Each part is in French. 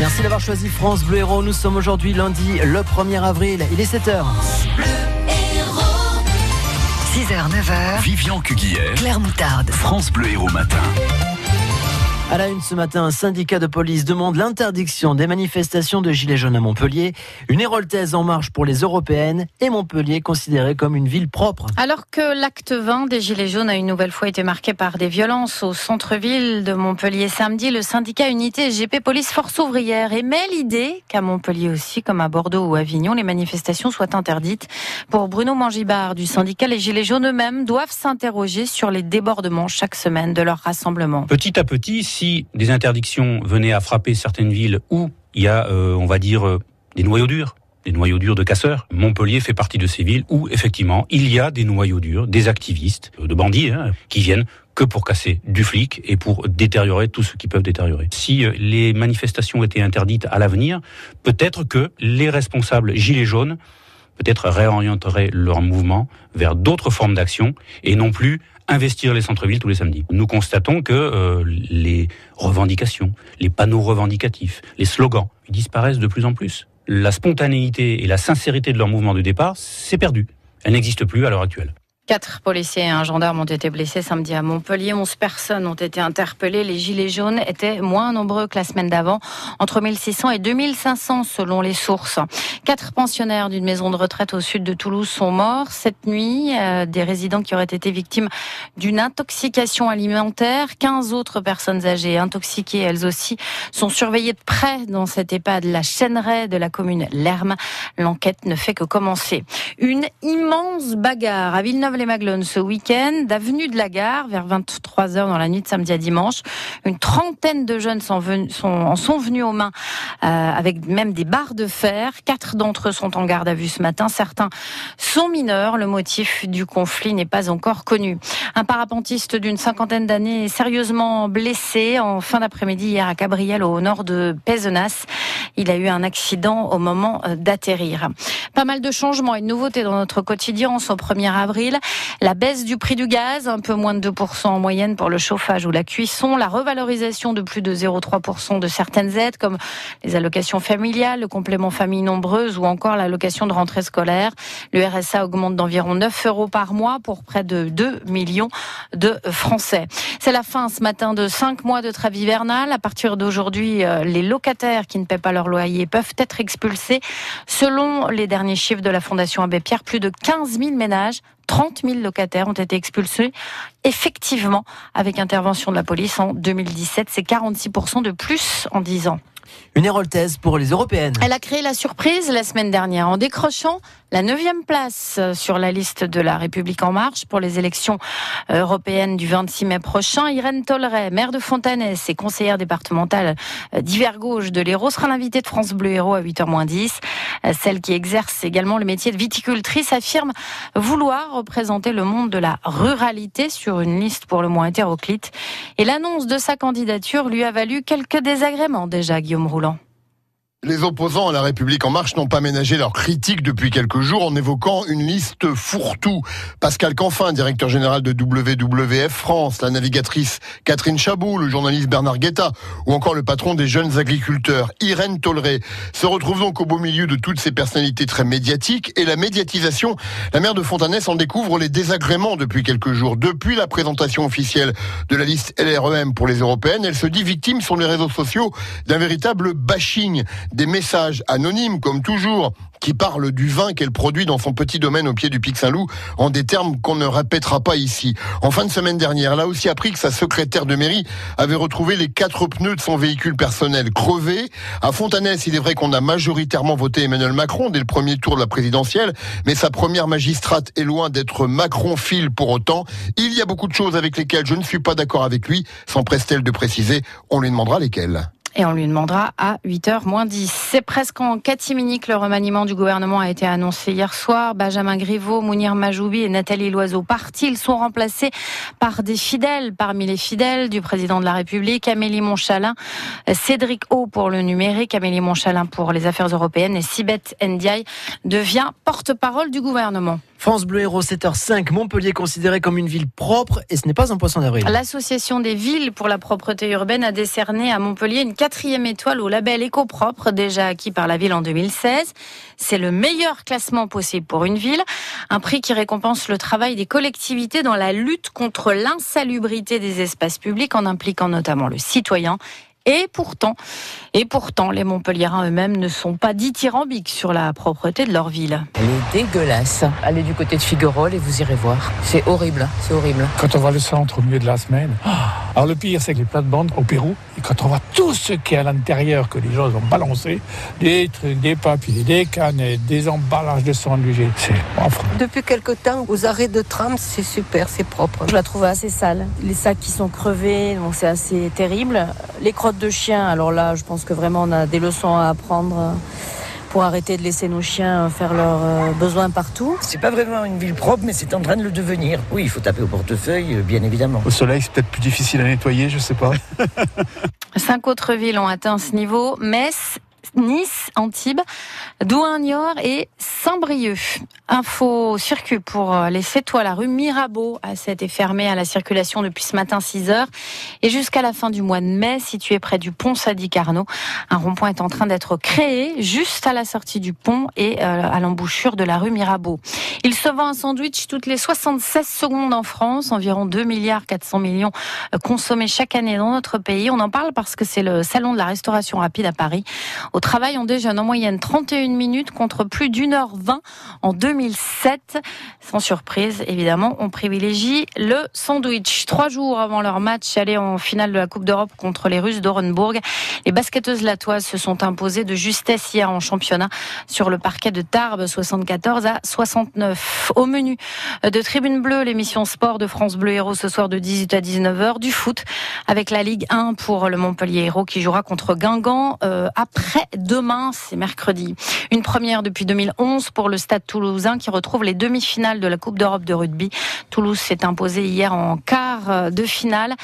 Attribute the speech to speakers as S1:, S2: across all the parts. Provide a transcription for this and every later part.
S1: Merci d'avoir choisi France Bleu Héros. Nous sommes aujourd'hui lundi le 1er avril. Il est 7h.
S2: 6h, 9h.
S3: Vivian Cuguière.
S2: Claire Moutarde.
S3: France Bleu Héros Matin.
S1: À la une ce matin, un syndicat de police demande l'interdiction des manifestations de Gilets jaunes à Montpellier. Une héroltaise en marche pour les européennes et Montpellier considéré comme une ville propre.
S4: Alors que l'acte 20 des Gilets jaunes a une nouvelle fois été marqué par des violences au centre-ville de Montpellier samedi, le syndicat Unité SGP Police Force Ouvrière émet l'idée qu'à Montpellier aussi, comme à Bordeaux ou Avignon, les manifestations soient interdites. Pour Bruno Mangibard du syndicat, les Gilets jaunes eux-mêmes doivent s'interroger sur les débordements chaque semaine de leur rassemblement.
S5: Petit à petit, si des interdictions venaient à frapper certaines villes où il y a, euh, on va dire, euh, des noyaux durs, des noyaux durs de casseurs. Montpellier fait partie de ces villes où, effectivement, il y a des noyaux durs, des activistes, euh, de bandits, hein, qui viennent que pour casser du flic et pour détériorer tout ce qu'ils peuvent détériorer. Si les manifestations étaient interdites à l'avenir, peut-être que les responsables gilets jaunes peut-être réorienteraient leur mouvement vers d'autres formes d'action et non plus investir les centres-villes tous les samedis. Nous constatons que euh, les revendications, les panneaux revendicatifs, les slogans disparaissent de plus en plus. La spontanéité et la sincérité de leur mouvement de départ, c'est perdu. Elle n'existe plus à l'heure actuelle.
S4: Quatre policiers et un gendarme ont été blessés samedi à Montpellier. Onze personnes ont été interpellées. Les gilets jaunes étaient moins nombreux que la semaine d'avant, entre 1600 et 2500 selon les sources. Quatre pensionnaires d'une maison de retraite au sud de Toulouse sont morts cette nuit. Euh, des résidents qui auraient été victimes d'une intoxication alimentaire. Quinze autres personnes âgées intoxiquées, elles aussi, sont surveillées de près dans cette EHPAD, la Chêneraie de la commune Lerme. L'enquête ne fait que commencer. Une immense bagarre à Villeneuve les Maglones ce week-end, d'avenue de la Gare, vers 23h dans la nuit de samedi à dimanche. Une trentaine de jeunes en sont venus aux mains euh, avec même des barres de fer. Quatre d'entre eux sont en garde à vue ce matin. Certains sont mineurs. Le motif du conflit n'est pas encore connu. Un parapentiste d'une cinquantaine d'années est sérieusement blessé en fin d'après-midi hier à Cabriel au nord de Pézenas. Il a eu un accident au moment euh, d'atterrir. Pas mal de changements et de nouveautés dans notre quotidien ce 1er avril. La baisse du prix du gaz, un peu moins de 2% en moyenne pour le chauffage ou la cuisson. La revalorisation de plus de 0,3% de certaines aides comme les allocations familiales, le complément famille nombreuse ou encore l'allocation de rentrée scolaire. Le RSA augmente d'environ 9 euros par mois pour près de 2 millions de Français. C'est la fin ce matin de 5 mois de trêve hivernale. À partir d'aujourd'hui, euh, les locataires qui ne paient pas leur loyer peuvent être expulsés. Selon les derniers chiffres de la Fondation Abbé Pierre, plus de 15 000 ménages 30 000 locataires ont été expulsés. Effectivement, avec intervention de la police en 2017, c'est 46% de plus en 10 ans.
S1: Une héroltaise pour les européennes.
S4: Elle a créé la surprise la semaine dernière en décrochant la neuvième place sur la liste de la République en marche pour les élections européennes du 26 mai prochain. Irène Tolleret, maire de Fontanès et conseillère départementale d'hiver gauche de l'Hérault, sera l'invitée de France Bleu Héros à 8h10. Celle qui exerce également le métier de viticultrice affirme vouloir représenter le monde de la ruralité sur une liste pour le moins hétéroclite. Et l'annonce de sa candidature lui a valu quelques désagréments déjà, Guillaume Roulant.
S6: Les opposants à la République en marche n'ont pas ménagé leurs critiques depuis quelques jours en évoquant une liste fourre-tout. Pascal Canfin, directeur général de WWF France, la navigatrice Catherine Chabot, le journaliste Bernard Guetta ou encore le patron des jeunes agriculteurs Irène Tolleret se retrouvent donc au beau milieu de toutes ces personnalités très médiatiques et la médiatisation, la maire de Fontanès en découvre les désagréments depuis quelques jours. Depuis la présentation officielle de la liste LREM pour les européennes, elle se dit victime sur les réseaux sociaux d'un véritable bashing des messages anonymes, comme toujours, qui parlent du vin qu'elle produit dans son petit domaine au pied du Pic Saint-Loup en des termes qu'on ne répétera pas ici. En fin de semaine dernière, elle a aussi appris que sa secrétaire de mairie avait retrouvé les quatre pneus de son véhicule personnel crevés. À Fontanès, il est vrai qu'on a majoritairement voté Emmanuel Macron dès le premier tour de la présidentielle, mais sa première magistrate est loin d'être Macron-file pour autant. Il y a beaucoup de choses avec lesquelles je ne suis pas d'accord avec lui, s'empresse-t-elle de préciser. On lui demandera lesquelles.
S4: Et on lui demandera à 8h moins 10. C'est presque en catimini que le remaniement du gouvernement a été annoncé hier soir. Benjamin Griveaux, Mounir Majoubi et Nathalie Loiseau partis. Ils sont remplacés par des fidèles. Parmi les fidèles du président de la République, Amélie Montchalin, Cédric O pour le numérique, Amélie Montchalin pour les affaires européennes et Sibeth Ndiaye devient porte-parole du gouvernement.
S1: France Bleu Héros 7h05, Montpellier considéré comme une ville propre et ce n'est pas un poisson d'avril.
S4: L'association des villes pour la propreté urbaine a décerné à Montpellier une quatrième étoile au label éco-propre déjà acquis par la ville en 2016. C'est le meilleur classement possible pour une ville, un prix qui récompense le travail des collectivités dans la lutte contre l'insalubrité des espaces publics en impliquant notamment le citoyen et pourtant, et pourtant, les Montpelliérains eux-mêmes ne sont pas dithyrambiques sur la propreté de leur ville.
S3: Elle est dégueulasse. Allez du côté de Figuerolles et vous irez voir. C'est horrible, c'est horrible.
S7: Quand on voit le centre au milieu de la semaine, alors le pire c'est que les plates-bandes au Pérou, et quand on voit tout ce qui est à l'intérieur que les gens ont balancé, des trucs, des papiers, des canettes, des emballages de sandwich, c'est affreux.
S8: Depuis quelque temps, aux arrêts de tram, c'est super, c'est propre.
S9: Je la trouve assez sale. Les sacs qui sont crevés, donc c'est assez terrible. Les crottes de chiens, alors là, je pense que vraiment on a des leçons à apprendre pour arrêter de laisser nos chiens faire leurs euh, besoins partout.
S10: C'est pas vraiment une ville propre, mais c'est en train de le devenir. Oui, il faut taper au portefeuille, euh, bien évidemment.
S11: Au soleil, c'est peut-être plus difficile à nettoyer, je sais pas.
S4: Cinq autres villes ont atteint ce niveau. Metz, Nice, Antibes, Douin, Niort et Saint-Brieuc. Info circuit pour euh, les Sétois. La rue Mirabeau a été fermée à la circulation depuis ce matin 6 heures et jusqu'à la fin du mois de mai, situé près du pont Sadi Carnot. Un rond-point est en train d'être créé juste à la sortie du pont et euh, à l'embouchure de la rue Mirabeau. Il se vend un sandwich toutes les 76 secondes en France, environ 2 milliards 400 millions euh, consommés chaque année dans notre pays. On en parle parce que c'est le salon de la restauration rapide à Paris. Au travail, on déjeune en moyenne 31 minutes contre plus d'une heure 20 en 2007. Sans surprise, évidemment, on privilégie le sandwich. Trois jours avant leur match aller en finale de la Coupe d'Europe contre les Russes d'Orenburg, les basketteuses latoises se sont imposées de justesse hier en championnat sur le parquet de Tarbes, 74 à 69. Au menu de Tribune Bleue, l'émission sport de France Bleu Héros ce soir de 18 à 19h, du foot avec la Ligue 1 pour le Montpellier Héros qui jouera contre Guingamp euh, après demain, c'est mercredi. Une première depuis 2011 pour le Stade toulousain qui retrouve les demi-finales de la Coupe d'Europe de rugby. Toulouse s'est imposé hier en quart de finale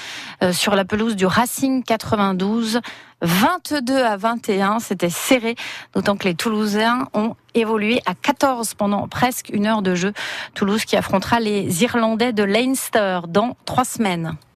S4: euh, sur la pelouse du Racing 92. 22 à 21, c'était serré, d'autant que les Toulousains ont évolué à 14 pendant presque une heure de jeu. Toulouse qui affrontera les Irlandais de Leinster dans trois semaines.